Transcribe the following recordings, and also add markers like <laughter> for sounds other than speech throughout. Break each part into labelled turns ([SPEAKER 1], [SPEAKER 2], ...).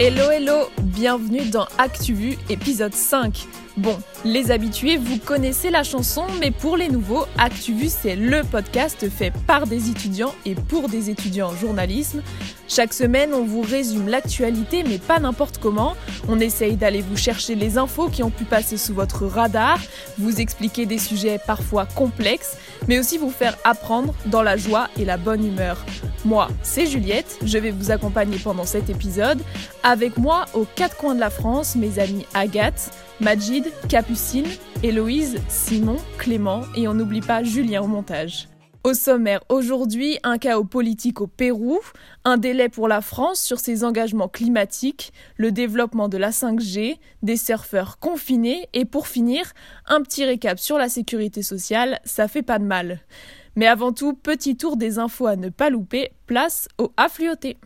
[SPEAKER 1] Hello hello, bienvenue dans ActuVu épisode 5. Bon, les habitués, vous connaissez la chanson, mais pour les nouveaux, ActuVu c'est le podcast fait par des étudiants et pour des étudiants en journalisme. Chaque semaine, on vous résume l'actualité, mais pas n'importe comment. On essaye d'aller vous chercher les infos qui ont pu passer sous votre radar, vous expliquer des sujets parfois complexes, mais aussi vous faire apprendre dans la joie et la bonne humeur. Moi, c'est Juliette, je vais vous accompagner pendant cet épisode. Avec moi, aux quatre coins de la France, mes amis Agathe, Majid, Capucine, Héloïse, Simon, Clément et on n'oublie pas Julien au montage. Au sommaire aujourd'hui, un chaos politique au Pérou, un délai pour la France sur ses engagements climatiques, le développement de la 5G, des surfeurs confinés et pour finir, un petit récap sur la sécurité sociale, ça fait pas de mal. Mais avant tout, petit tour des infos à ne pas louper, place au affluoté.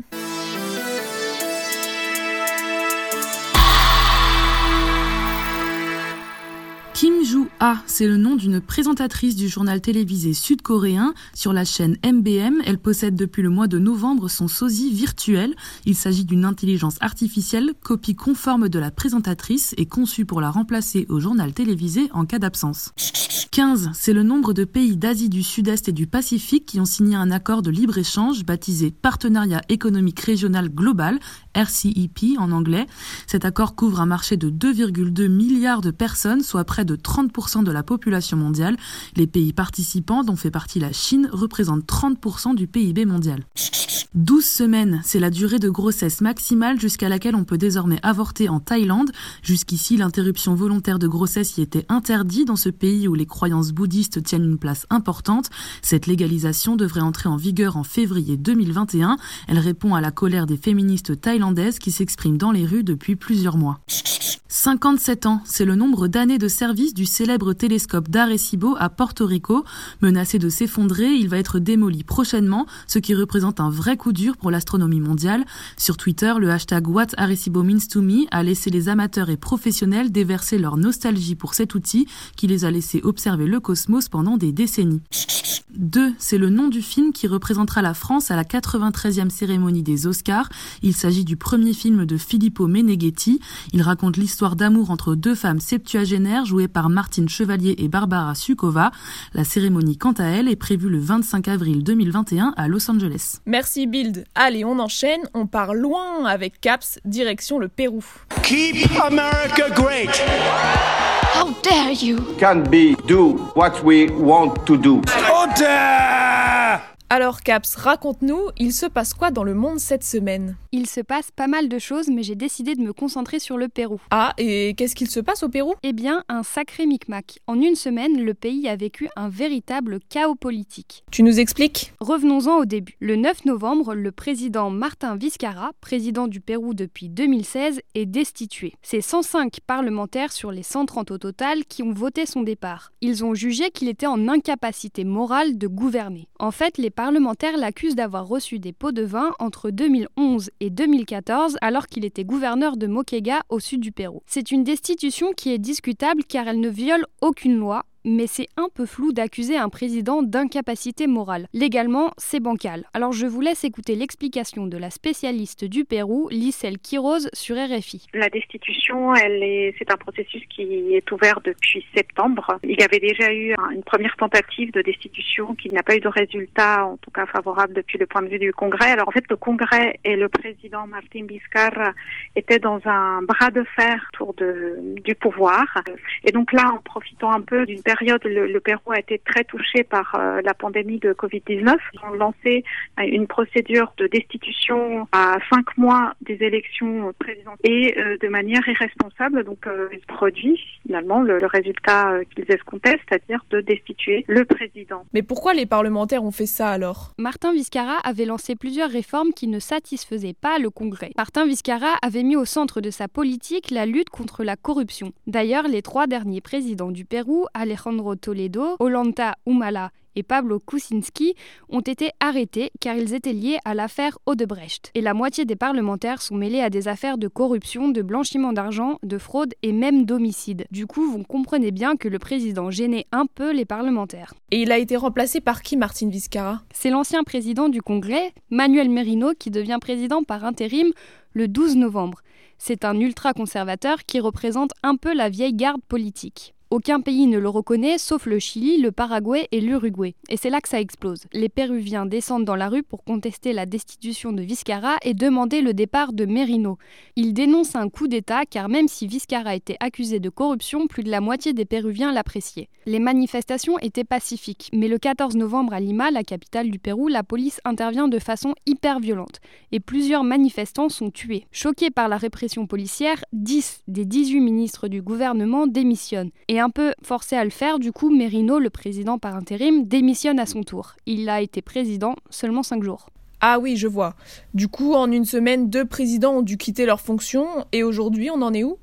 [SPEAKER 2] Kim Joo-ah, c'est le nom d'une présentatrice du journal télévisé sud-coréen sur la chaîne MBM. Elle possède depuis le mois de novembre son sosie virtuel. Il s'agit d'une intelligence artificielle, copie conforme de la présentatrice et conçue pour la remplacer au journal télévisé en cas d'absence. 15, c'est le nombre de pays d'Asie du Sud-Est et du Pacifique qui ont signé un accord de libre-échange baptisé Partenariat économique régional global, RCEP en anglais. Cet accord couvre un marché de 2,2 milliards de personnes, soit près de 30% de la population mondiale. Les pays participants, dont fait partie la Chine, représentent 30% du PIB mondial. 12 semaines, c'est la durée de grossesse maximale jusqu'à laquelle on peut désormais avorter en Thaïlande. Jusqu'ici, l'interruption volontaire de grossesse y était interdite dans ce pays où les croyances bouddhistes tiennent une place importante. Cette légalisation devrait entrer en vigueur en février 2021. Elle répond à la colère des féministes thaïlandaises qui s'expriment dans les rues depuis plusieurs mois. 57 ans, c'est le nombre d'années de service du célèbre télescope d'Arecibo à Porto Rico. Menacé de s'effondrer, il va être démoli prochainement, ce qui représente un vrai coup dur pour l'astronomie mondiale. Sur Twitter, le hashtag What Arecibo a laissé les amateurs et professionnels déverser leur nostalgie pour cet outil qui les a laissés observer le cosmos pendant des décennies. 2. C'est le nom du film qui représentera la France à la 93e cérémonie des Oscars. Il s'agit du premier film de Filippo Meneghetti. Il raconte l'histoire d'amour entre deux femmes septuagénaires jouées par Martine Chevalier et Barbara Sukova. La cérémonie, quant à elle, est prévue le 25 avril 2021 à Los Angeles.
[SPEAKER 1] Merci Build. Allez, on enchaîne, on part loin avec Caps, direction le Pérou.
[SPEAKER 3] Keep America great.
[SPEAKER 4] How dare you?
[SPEAKER 5] Can be do what we want to do.
[SPEAKER 3] Order!
[SPEAKER 1] Alors Caps, raconte-nous, il se passe quoi dans le monde cette semaine?
[SPEAKER 6] Il se passe pas mal de choses, mais j'ai décidé de me concentrer sur le Pérou.
[SPEAKER 1] Ah, et qu'est-ce qu'il se passe au Pérou?
[SPEAKER 6] Eh bien, un sacré micmac. En une semaine, le pays a vécu un véritable chaos politique.
[SPEAKER 1] Tu nous expliques?
[SPEAKER 6] Revenons-en au début. Le 9 novembre, le président Martin Vizcarra, président du Pérou depuis 2016, est destitué. C'est 105 parlementaires sur les 130 au total qui ont voté son départ. Ils ont jugé qu'il était en incapacité morale de gouverner. En fait, les parlementaires l'accusent d'avoir reçu des pots de vin entre 2011 et 2014 alors qu'il était gouverneur de Moquegua au sud du Pérou. C'est une destitution qui est discutable car elle ne viole aucune loi mais c'est un peu flou d'accuser un président d'incapacité morale. Légalement, c'est bancal. Alors je vous laisse écouter l'explication de la spécialiste du Pérou, Lissel Quiroz, sur RFI.
[SPEAKER 7] La destitution, c'est un processus qui est ouvert depuis septembre. Il y avait déjà eu une première tentative de destitution qui n'a pas eu de résultat, en tout cas favorable depuis le point de vue du Congrès. Alors en fait, le Congrès et le président Martin Vizcarra étaient dans un bras de fer autour du pouvoir. Et donc là, en profitant un peu d'une période, le, le, Pérou a été très touché par euh, la pandémie de Covid-19. Ils ont lancé une procédure de destitution à cinq mois des élections présidentielles et euh, de manière irresponsable. Donc, euh, ils produisent finalement le, le résultat qu'ils escomptaient, c'est-à-dire de destituer le président.
[SPEAKER 1] Mais pourquoi les parlementaires ont fait ça alors?
[SPEAKER 6] Martin Vizcarra avait lancé plusieurs réformes qui ne satisfaisaient pas le Congrès. Martin Vizcarra avait mis au centre de sa politique la lutte contre la corruption. D'ailleurs, les trois derniers présidents du Pérou allaient Alejandro Toledo, Olanta Humala et Pablo Kuczynski ont été arrêtés car ils étaient liés à l'affaire Odebrecht. Et la moitié des parlementaires sont mêlés à des affaires de corruption, de blanchiment d'argent, de fraude et même d'homicide. Du coup, vous comprenez bien que le président gênait un peu les parlementaires.
[SPEAKER 1] Et il a été remplacé par qui, Martin Vizcarra?
[SPEAKER 6] C'est l'ancien président du Congrès, Manuel Merino, qui devient président par intérim le 12 novembre. C'est un ultra-conservateur qui représente un peu la vieille garde politique. Aucun pays ne le reconnaît, sauf le Chili, le Paraguay et l'Uruguay. Et c'est là que ça explose. Les Péruviens descendent dans la rue pour contester la destitution de Vizcarra et demander le départ de Merino. Ils dénoncent un coup d'État car même si Vizcarra était accusé de corruption, plus de la moitié des Péruviens l'appréciaient. Les manifestations étaient pacifiques, mais le 14 novembre à Lima, la capitale du Pérou, la police intervient de façon hyper violente et plusieurs manifestants sont tués. Choqués par la répression policière, 10 des 18 ministres du gouvernement démissionnent. Un peu forcé à le faire, du coup, Merino, le président par intérim, démissionne à son tour. Il a été président seulement cinq jours.
[SPEAKER 1] Ah oui, je vois. Du coup, en une semaine, deux présidents ont dû quitter leurs fonctions, et aujourd'hui, on en est où?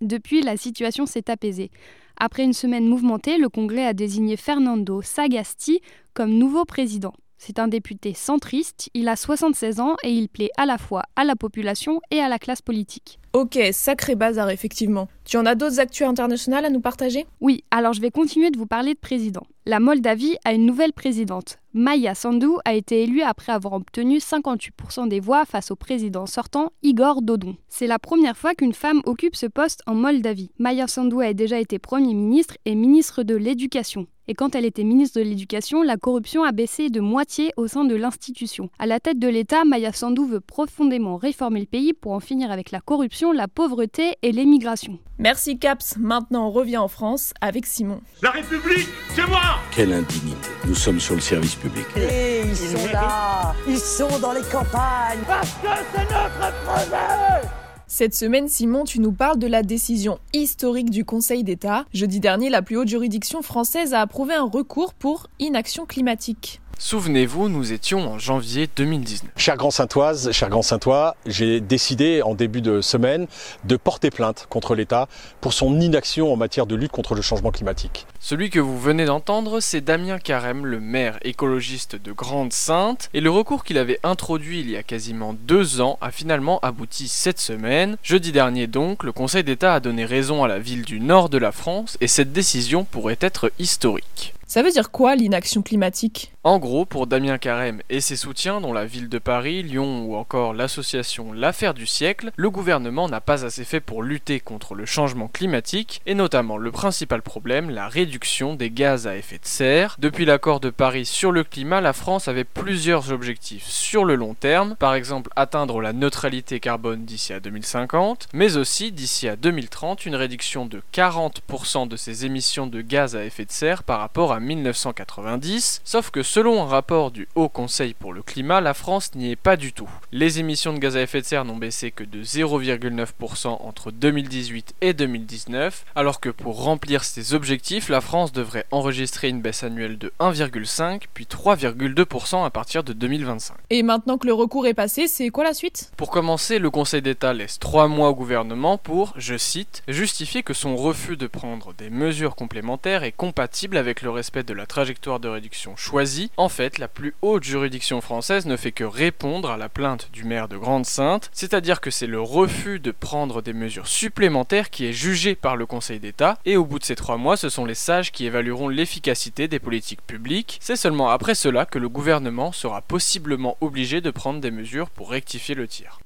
[SPEAKER 6] Depuis, la situation s'est apaisée. Après une semaine mouvementée, le Congrès a désigné Fernando Sagasti comme nouveau président. C'est un député centriste, il a 76 ans et il plaît à la fois à la population et à la classe politique.
[SPEAKER 1] Ok, sacré bazar, effectivement. Tu en as d'autres actus internationales à nous partager?
[SPEAKER 6] Oui, alors je vais continuer de vous parler de président. La Moldavie a une nouvelle présidente. Maya Sandu a été élue après avoir obtenu 58% des voix face au président sortant Igor Dodon. C'est la première fois qu'une femme occupe ce poste en Moldavie. Maya Sandu a déjà été Premier ministre et ministre de l'Éducation. Et quand elle était ministre de l'Éducation, la corruption a baissé de moitié au sein de l'institution. À la tête de l'État, Maya Sandu veut profondément réformer le pays pour en finir avec la corruption, la pauvreté et l'émigration.
[SPEAKER 1] Merci Caps. Maintenant, on revient en France avec Simon.
[SPEAKER 3] La République, c'est moi
[SPEAKER 8] Quelle indignité. Nous sommes sur le service public.
[SPEAKER 9] Et ils sont là, ils sont dans les campagnes.
[SPEAKER 3] Parce que c'est notre projet
[SPEAKER 1] cette semaine, Simon, tu nous parles de la décision historique du Conseil d'État. Jeudi dernier, la plus haute juridiction française a approuvé un recours pour inaction climatique.
[SPEAKER 10] Souvenez-vous, nous étions en janvier 2019.
[SPEAKER 11] Cher Grand Saintoise, cher Grand Saintois, j'ai décidé en début de semaine de porter plainte contre l'État pour son inaction en matière de lutte contre le changement climatique.
[SPEAKER 10] Celui que vous venez d'entendre, c'est Damien Carême, le maire écologiste de Grande-Sainte, et le recours qu'il avait introduit il y a quasiment deux ans a finalement abouti cette semaine. Jeudi dernier donc, le Conseil d'État a donné raison à la ville du nord de la France, et cette décision pourrait être historique.
[SPEAKER 1] Ça veut dire quoi l'inaction climatique?
[SPEAKER 10] En gros, pour Damien Carême et ses soutiens, dont la ville de Paris, Lyon ou encore l'association L'affaire du siècle, le gouvernement n'a pas assez fait pour lutter contre le changement climatique, et notamment le principal problème, la réduction des gaz à effet de serre. Depuis l'accord de Paris sur le climat, la France avait plusieurs objectifs sur le long terme, par exemple atteindre la neutralité carbone d'ici à 2050, mais aussi d'ici à 2030 une réduction de 40% de ses émissions de gaz à effet de serre par rapport à 1990, sauf que selon un rapport du Haut Conseil pour le climat, la France n'y est pas du tout. Les émissions de gaz à effet de serre n'ont baissé que de 0,9% entre 2018 et 2019, alors que pour remplir ces objectifs, la France devrait enregistrer une baisse annuelle de 1,5 puis 3,2% à partir de 2025.
[SPEAKER 1] Et maintenant que le recours est passé, c'est quoi la suite?
[SPEAKER 10] Pour commencer, le Conseil d'État laisse 3 mois au gouvernement pour, je cite, justifier que son refus de prendre des mesures complémentaires est compatible avec le respect de la trajectoire de réduction choisie, en fait, la plus haute juridiction française ne fait que répondre à la plainte du maire de Grande-Sainte, c'est-à-dire que c'est le refus de prendre des mesures supplémentaires qui est jugé par le Conseil d'État, et au bout de ces trois mois, ce sont les sages qui évalueront l'efficacité des politiques publiques. C'est seulement après cela que le gouvernement sera possiblement obligé de prendre des mesures pour rectifier le tir.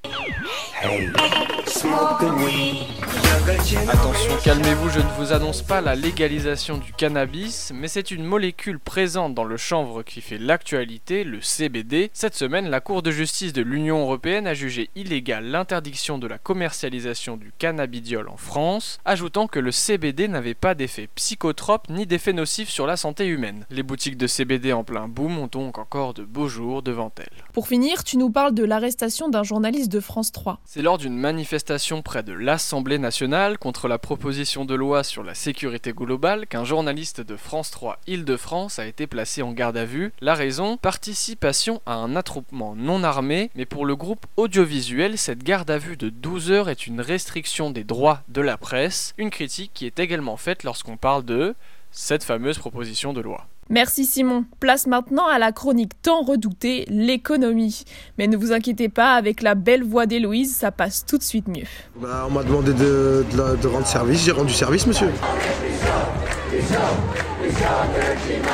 [SPEAKER 10] Attention, calmez-vous, je ne vous annonce pas la légalisation du cannabis, mais c'est une molécule présente dans le chanvre qui fait l'actualité, le CBD. Cette semaine, la Cour de justice de l'Union européenne a jugé illégale l'interdiction de la commercialisation du cannabidiol en France, ajoutant que le CBD n'avait pas d'effet psychotrope ni d'effet nocif sur la santé humaine. Les boutiques de CBD en plein boom ont donc encore de beaux jours devant elles.
[SPEAKER 1] Pour finir, tu nous parles de l'arrestation d'un journaliste de France 3.
[SPEAKER 10] C'est lors d'une manifestation près de l'Assemblée nationale contre la proposition de loi sur la sécurité globale qu'un journaliste de France 3 Île-de-France a été placé en garde à vue. La raison Participation à un attroupement non armé, mais pour le groupe audiovisuel, cette garde à vue de 12 heures est une restriction des droits de la presse, une critique qui est également faite lorsqu'on parle de cette fameuse proposition de loi.
[SPEAKER 1] Merci Simon. Place maintenant à la chronique tant redoutée, l'économie. Mais ne vous inquiétez pas, avec la belle voix d'Héloïse, ça passe tout de suite mieux.
[SPEAKER 12] Bah, on m'a demandé de, de, de rendre service, j'ai rendu service monsieur.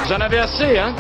[SPEAKER 3] Vous en avez assez, hein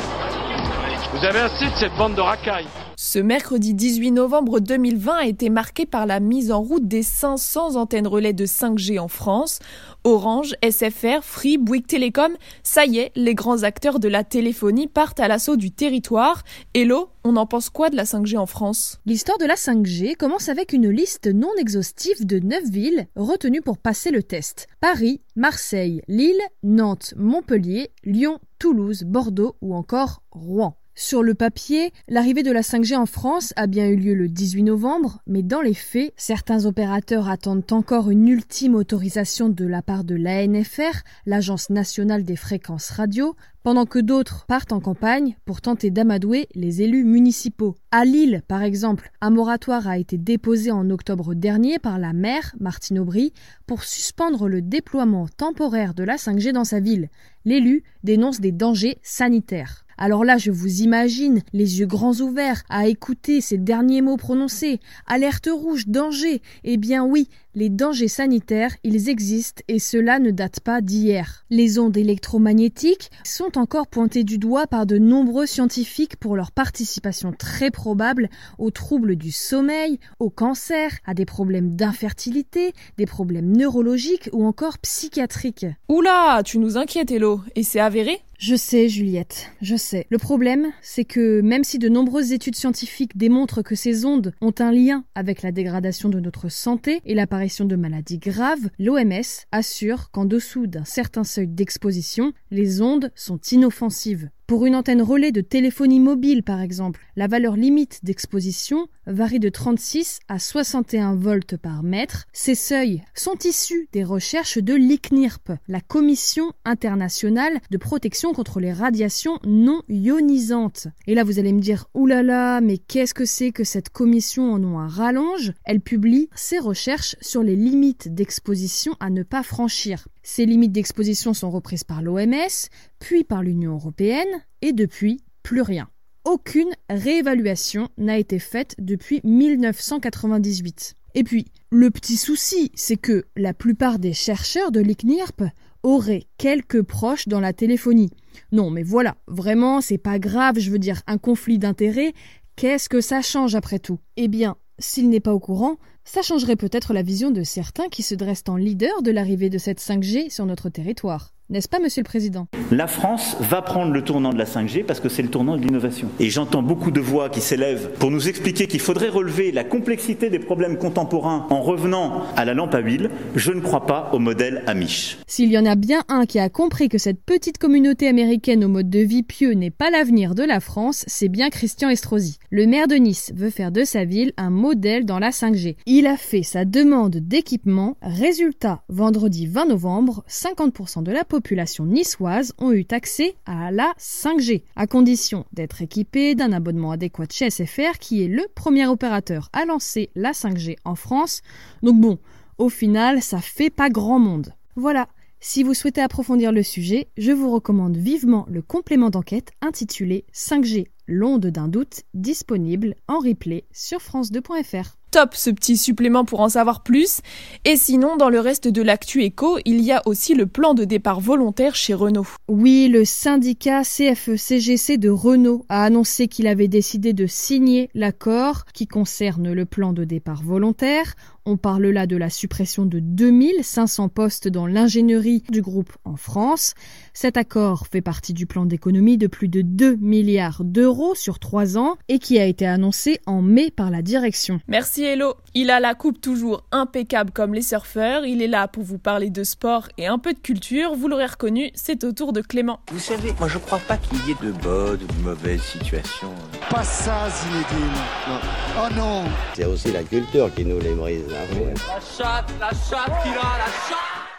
[SPEAKER 3] Vous avez assez de cette bande de racailles.
[SPEAKER 1] Ce mercredi 18 novembre 2020 a été marqué par la mise en route des 500 antennes relais de 5G en France. Orange, SFR, Free, Bouygues Télécom, ça y est, les grands acteurs de la téléphonie partent à l'assaut du territoire. Hello, on en pense quoi de la 5G en France?
[SPEAKER 13] L'histoire de la 5G commence avec une liste non exhaustive de 9 villes retenues pour passer le test. Paris, Marseille, Lille, Nantes, Montpellier, Lyon, Toulouse, Bordeaux ou encore Rouen. Sur le papier, l'arrivée de la 5G en France a bien eu lieu le 18 novembre, mais dans les faits, certains opérateurs attendent encore une ultime autorisation de la part de l'ANFR, l'Agence nationale des fréquences radio, pendant que d'autres partent en campagne pour tenter d'amadouer les élus municipaux. À Lille, par exemple, un moratoire a été déposé en octobre dernier par la maire, Martine Aubry, pour suspendre le déploiement temporaire de la 5G dans sa ville. L'élu dénonce des dangers sanitaires. Alors là, je vous imagine, les yeux grands ouverts, à écouter ces derniers mots prononcés. Alerte rouge, danger. Eh bien oui, les dangers sanitaires, ils existent et cela ne date pas d'hier. Les ondes électromagnétiques sont encore pointées du doigt par de nombreux scientifiques pour leur participation très probable aux troubles du sommeil, au cancer, à des problèmes d'infertilité, des problèmes neurologiques ou encore psychiatriques.
[SPEAKER 1] Oula, tu nous inquiètes Hello, et c'est avéré?
[SPEAKER 13] Je sais, Juliette, je sais. Le problème, c'est que même si de nombreuses études scientifiques démontrent que ces ondes ont un lien avec la dégradation de notre santé et de maladies graves, l'OMS assure qu'en dessous d'un certain seuil d'exposition, les ondes sont inoffensives. Pour une antenne relais de téléphonie mobile, par exemple, la valeur limite d'exposition varie de 36 à 61 volts par mètre. Ces seuils sont issus des recherches de l'ICNIRP, la Commission internationale de protection contre les radiations non ionisantes. Et là, vous allez me dire, oulala, mais qu'est-ce que c'est que cette commission en à rallonge? Elle publie ses recherches sur les limites d'exposition à ne pas franchir. Ces limites d'exposition sont reprises par l'OMS, puis par l'Union européenne, et depuis, plus rien. Aucune réévaluation n'a été faite depuis 1998. Et puis, le petit souci, c'est que la plupart des chercheurs de l'ICNIRP auraient quelques proches dans la téléphonie. Non, mais voilà, vraiment, c'est pas grave, je veux dire, un conflit d'intérêts, qu'est-ce que ça change après tout? Eh bien, s'il n'est pas au courant, ça changerait peut-être la vision de certains qui se dressent en leader de l'arrivée de cette 5G sur notre territoire. N'est-ce pas, Monsieur le Président?
[SPEAKER 14] La France va prendre le tournant de la 5G parce que c'est le tournant de l'innovation. Et j'entends beaucoup de voix qui s'élèvent pour nous expliquer qu'il faudrait relever la complexité des problèmes contemporains en revenant à la lampe à huile. Je ne crois pas au modèle Amish.
[SPEAKER 13] S'il y en a bien un qui a compris que cette petite communauté américaine au mode de vie pieux n'est pas l'avenir de la France, c'est bien Christian Estrosi. Le maire de Nice veut faire de sa ville un modèle dans la 5G. Il a fait sa demande d'équipement. Résultat, vendredi 20 novembre, 50% de la population populations niçoises ont eu accès à la 5G, à condition d'être équipés d'un abonnement adéquat chez SFR, qui est le premier opérateur à lancer la 5G en France. Donc bon, au final, ça fait pas grand monde. Voilà. Si vous souhaitez approfondir le sujet, je vous recommande vivement le complément d'enquête intitulé 5G, l'onde d'un doute, disponible en replay sur france2.fr
[SPEAKER 1] top ce petit supplément pour en savoir plus. Et sinon, dans le reste de l'actu éco, il y a aussi le plan de départ volontaire chez Renault.
[SPEAKER 13] Oui, le syndicat CFE-CGC de Renault a annoncé qu'il avait décidé de signer l'accord qui concerne le plan de départ volontaire. On parle là de la suppression de 2500 postes dans l'ingénierie du groupe en France. Cet accord fait partie du plan d'économie de plus de 2 milliards d'euros sur 3 ans et qui a été annoncé en mai par la direction.
[SPEAKER 1] Merci Hello. Il a la coupe toujours impeccable comme les surfeurs. Il est là pour vous parler de sport et un peu de culture. Vous l'aurez reconnu, c'est au tour de Clément.
[SPEAKER 15] Vous savez, moi je crois pas qu'il y ait de bonnes ou de mauvaises situations.
[SPEAKER 16] Pas ça, Zinedine. Non. Oh non.
[SPEAKER 17] C'est aussi la culture qui nous les brise.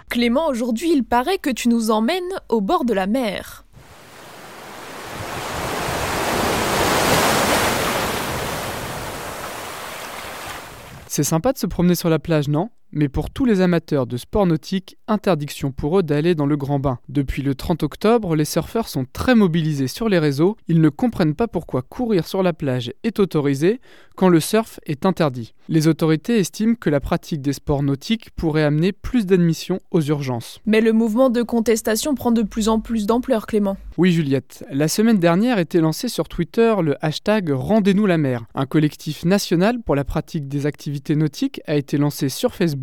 [SPEAKER 1] Clément, aujourd'hui, il paraît que tu nous emmènes au bord de la mer.
[SPEAKER 18] C'est sympa de se promener sur la plage, non? Mais pour tous les amateurs de sport nautique, interdiction pour eux d'aller dans le grand bain. Depuis le 30 octobre, les surfeurs sont très mobilisés sur les réseaux, ils ne comprennent pas pourquoi courir sur la plage est autorisé quand le surf est interdit. Les autorités estiment que la pratique des sports nautiques pourrait amener plus d'admissions aux urgences.
[SPEAKER 1] Mais le mouvement de contestation prend de plus en plus d'ampleur, Clément.
[SPEAKER 18] Oui, Juliette. La semaine dernière était lancé sur Twitter le hashtag Rendez-nous la mer. Un collectif national pour la pratique des activités nautiques a été lancé sur Facebook.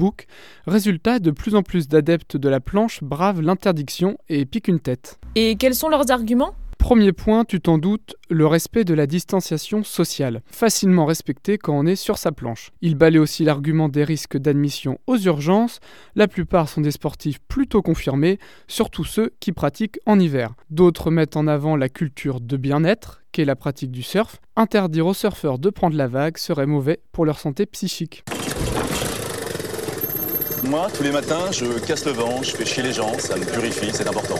[SPEAKER 18] Résultat, de plus en plus d'adeptes de la planche bravent l'interdiction et piquent une tête.
[SPEAKER 1] Et quels sont leurs arguments?
[SPEAKER 18] Premier point, tu t'en doutes, le respect de la distanciation sociale, facilement respecté quand on est sur sa planche. Il balaie aussi l'argument des risques d'admission aux urgences, la plupart sont des sportifs plutôt confirmés, surtout ceux qui pratiquent en hiver. D'autres mettent en avant la culture de bien-être, qu'est la pratique du surf. Interdire aux surfeurs de prendre la vague serait mauvais pour leur santé psychique.
[SPEAKER 19] Moi, tous les matins, je casse le vent, je fais chier les gens, ça me purifie, c'est important.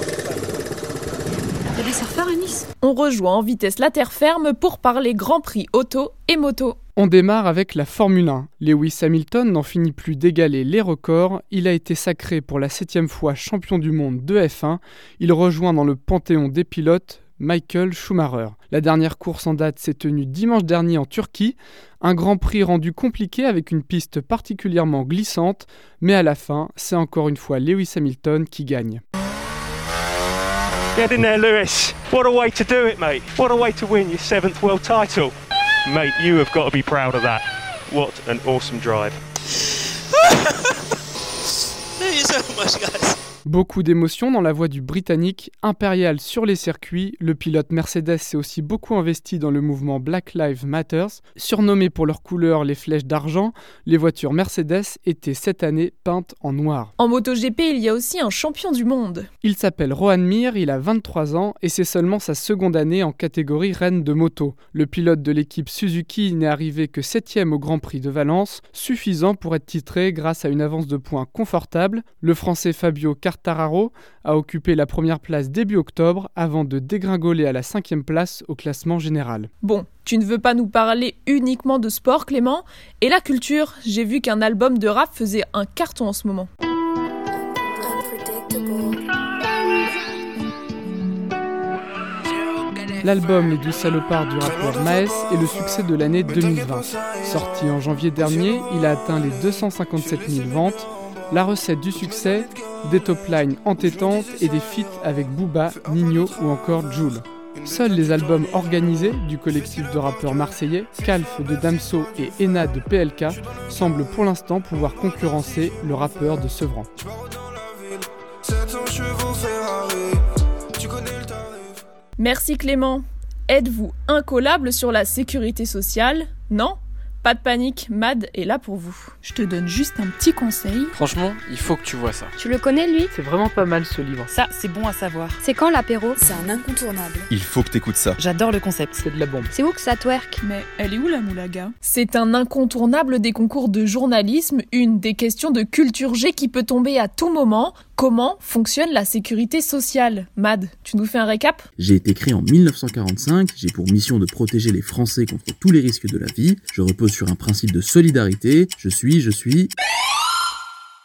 [SPEAKER 4] Il y a des surfeurs à Nice
[SPEAKER 1] On rejoint en vitesse la terre ferme pour parler Grand Prix auto et moto.
[SPEAKER 18] On démarre avec la Formule 1. Lewis Hamilton n'en finit plus d'égaler les records. Il a été sacré pour la septième fois champion du monde de F1. Il rejoint dans le panthéon des pilotes Michael Schumacher. La dernière course en date s'est tenue dimanche dernier en Turquie, un grand prix rendu compliqué avec une piste particulièrement glissante, mais à la fin, c'est encore une fois Lewis Hamilton qui gagne.
[SPEAKER 20] Get in there, Lewis. What a way to do it, mate. What a way to win your seventh world title. Mate, you have got to be proud of that. What an awesome drive. <laughs>
[SPEAKER 21] Thank you so much, guys.
[SPEAKER 18] Beaucoup d'émotions dans la voix du Britannique, impérial sur les circuits, le pilote Mercedes s'est aussi beaucoup investi dans le mouvement Black Lives Matter. Surnommés pour leur couleur les flèches d'argent, les voitures Mercedes étaient cette année peintes en noir.
[SPEAKER 1] En MotoGP, il y a aussi un champion du monde.
[SPEAKER 18] Il s'appelle Rohan Mir, il a 23 ans et c'est seulement sa seconde année en catégorie reine de moto. Le pilote de l'équipe Suzuki n'est arrivé que 7 au Grand Prix de Valence, suffisant pour être titré grâce à une avance de points confortable. Le français Fabio Tararo a occupé la première place début octobre avant de dégringoler à la cinquième place au classement général.
[SPEAKER 1] Bon, tu ne veux pas nous parler uniquement de sport, Clément? Et la culture? J'ai vu qu'un album de rap faisait un carton en ce moment.
[SPEAKER 18] L'album Les deux salopards du rappeur Maes est le succès de l'année 2020. Sorti en janvier dernier, il a atteint les 257 000 ventes. La recette du succès, des top lines entêtantes et des feats avec Booba, Nino ou encore Joule. Seuls les albums organisés du collectif de rappeurs marseillais, Calf de Damso et Ena de PLK, semblent pour l'instant pouvoir concurrencer le rappeur de Sevran.
[SPEAKER 1] Merci Clément. Êtes-vous incollable sur la sécurité sociale? Non? Pas de panique, Mad est là pour vous.
[SPEAKER 2] Je te donne juste un petit conseil.
[SPEAKER 10] Franchement, il faut que tu vois ça.
[SPEAKER 6] Tu le connais lui?
[SPEAKER 18] C'est vraiment pas mal ce livre.
[SPEAKER 2] Ça, c'est bon à savoir.
[SPEAKER 6] C'est quand l'apéro?
[SPEAKER 2] C'est un incontournable.
[SPEAKER 22] Il faut que t'écoutes ça.
[SPEAKER 2] J'adore le concept.
[SPEAKER 18] C'est de la bombe.
[SPEAKER 6] C'est où que ça twerk?
[SPEAKER 2] Mais elle est où la moulaga?
[SPEAKER 1] C'est un incontournable des concours de journalisme, une des questions de culture G qui peut tomber à tout moment. Comment fonctionne la sécurité sociale. Mad, tu nous fais un récap?
[SPEAKER 23] J'ai été créé en 1945, j'ai pour mission de protéger les Français contre tous les risques de la vie, je repose sur un principe de solidarité, je suis, je suis...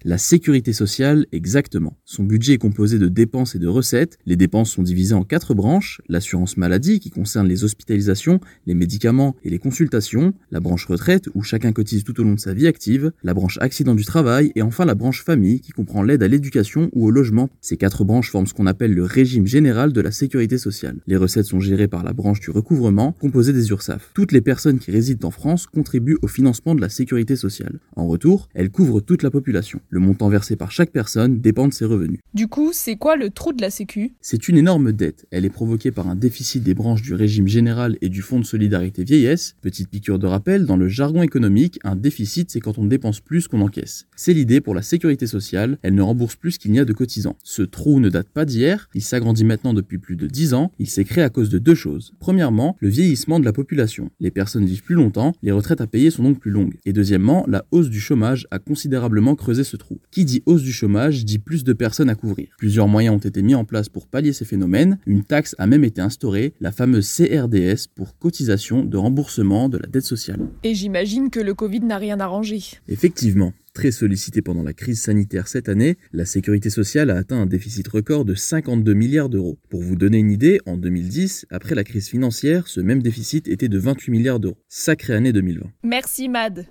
[SPEAKER 23] La sécurité sociale, exactement. Son budget est composé de dépenses et de recettes. Les dépenses sont divisées en quatre branches. L'assurance maladie, qui concerne les hospitalisations, les médicaments et les consultations. La branche retraite, où chacun cotise tout au long de sa vie active. La branche accident du travail. Et enfin la branche famille, qui comprend l'aide à l'éducation ou au logement. Ces quatre branches forment ce qu'on appelle le régime général de la sécurité sociale. Les recettes sont gérées par la branche du recouvrement, composée des URSAF. Toutes les personnes qui résident en France contribuent au financement de la sécurité sociale. En retour, elles couvrent toute la population. Le montant versé par chaque personne dépend de ses revenus.
[SPEAKER 1] Du coup, c'est quoi le trou de la Sécu?
[SPEAKER 23] C'est une énorme dette. Elle est provoquée par un déficit des branches du régime général et du fonds de solidarité vieillesse. Petite piqûre de rappel, dans le jargon économique, un déficit c'est quand on dépense plus qu'on encaisse. C'est l'idée pour la sécurité sociale, elle ne rembourse plus qu'il n'y a de cotisants. Ce trou ne date pas d'hier, il s'agrandit maintenant depuis plus de 10 ans, il s'est créé à cause de deux choses. Premièrement, le vieillissement de la population. Les personnes vivent plus longtemps, les retraites à payer sont donc plus longues. Et deuxièmement, la hausse du chômage a considérablement creusé ce trou. Qui dit hausse du chômage dit plus de personnes à couvrir. Plusieurs moyens ont été mis en place pour pallier ces phénomènes. Une taxe a même été instaurée, la fameuse CRDS pour cotisation de remboursement de la dette sociale.
[SPEAKER 1] Et j'imagine que le Covid n'a rien arrangé.
[SPEAKER 23] Effectivement. très sollicité pendant la crise sanitaire cette année, la sécurité sociale a atteint un déficit record de 52 milliards d'euros. Pour vous donner une idée, en 2010, après la crise financière, ce même déficit était de 28 milliards d'euros. Sacrée année 2020.
[SPEAKER 1] Merci Mad.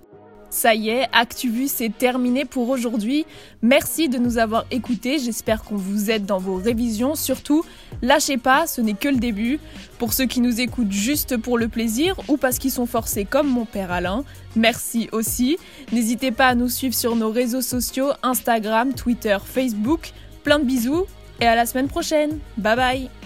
[SPEAKER 1] Ça y est, ActuVu, c'est terminé pour aujourd'hui. Merci de nous avoir écoutés. J'espère qu'on vous aide dans vos révisions. Surtout, lâchez pas, ce n'est que le début. Pour ceux qui nous écoutent juste pour le plaisir ou parce qu'ils sont forcés comme mon père Alain, merci aussi. N'hésitez pas à nous suivre sur nos réseaux sociaux Instagram, Twitter, Facebook. Plein de bisous et à la semaine prochaine. Bye bye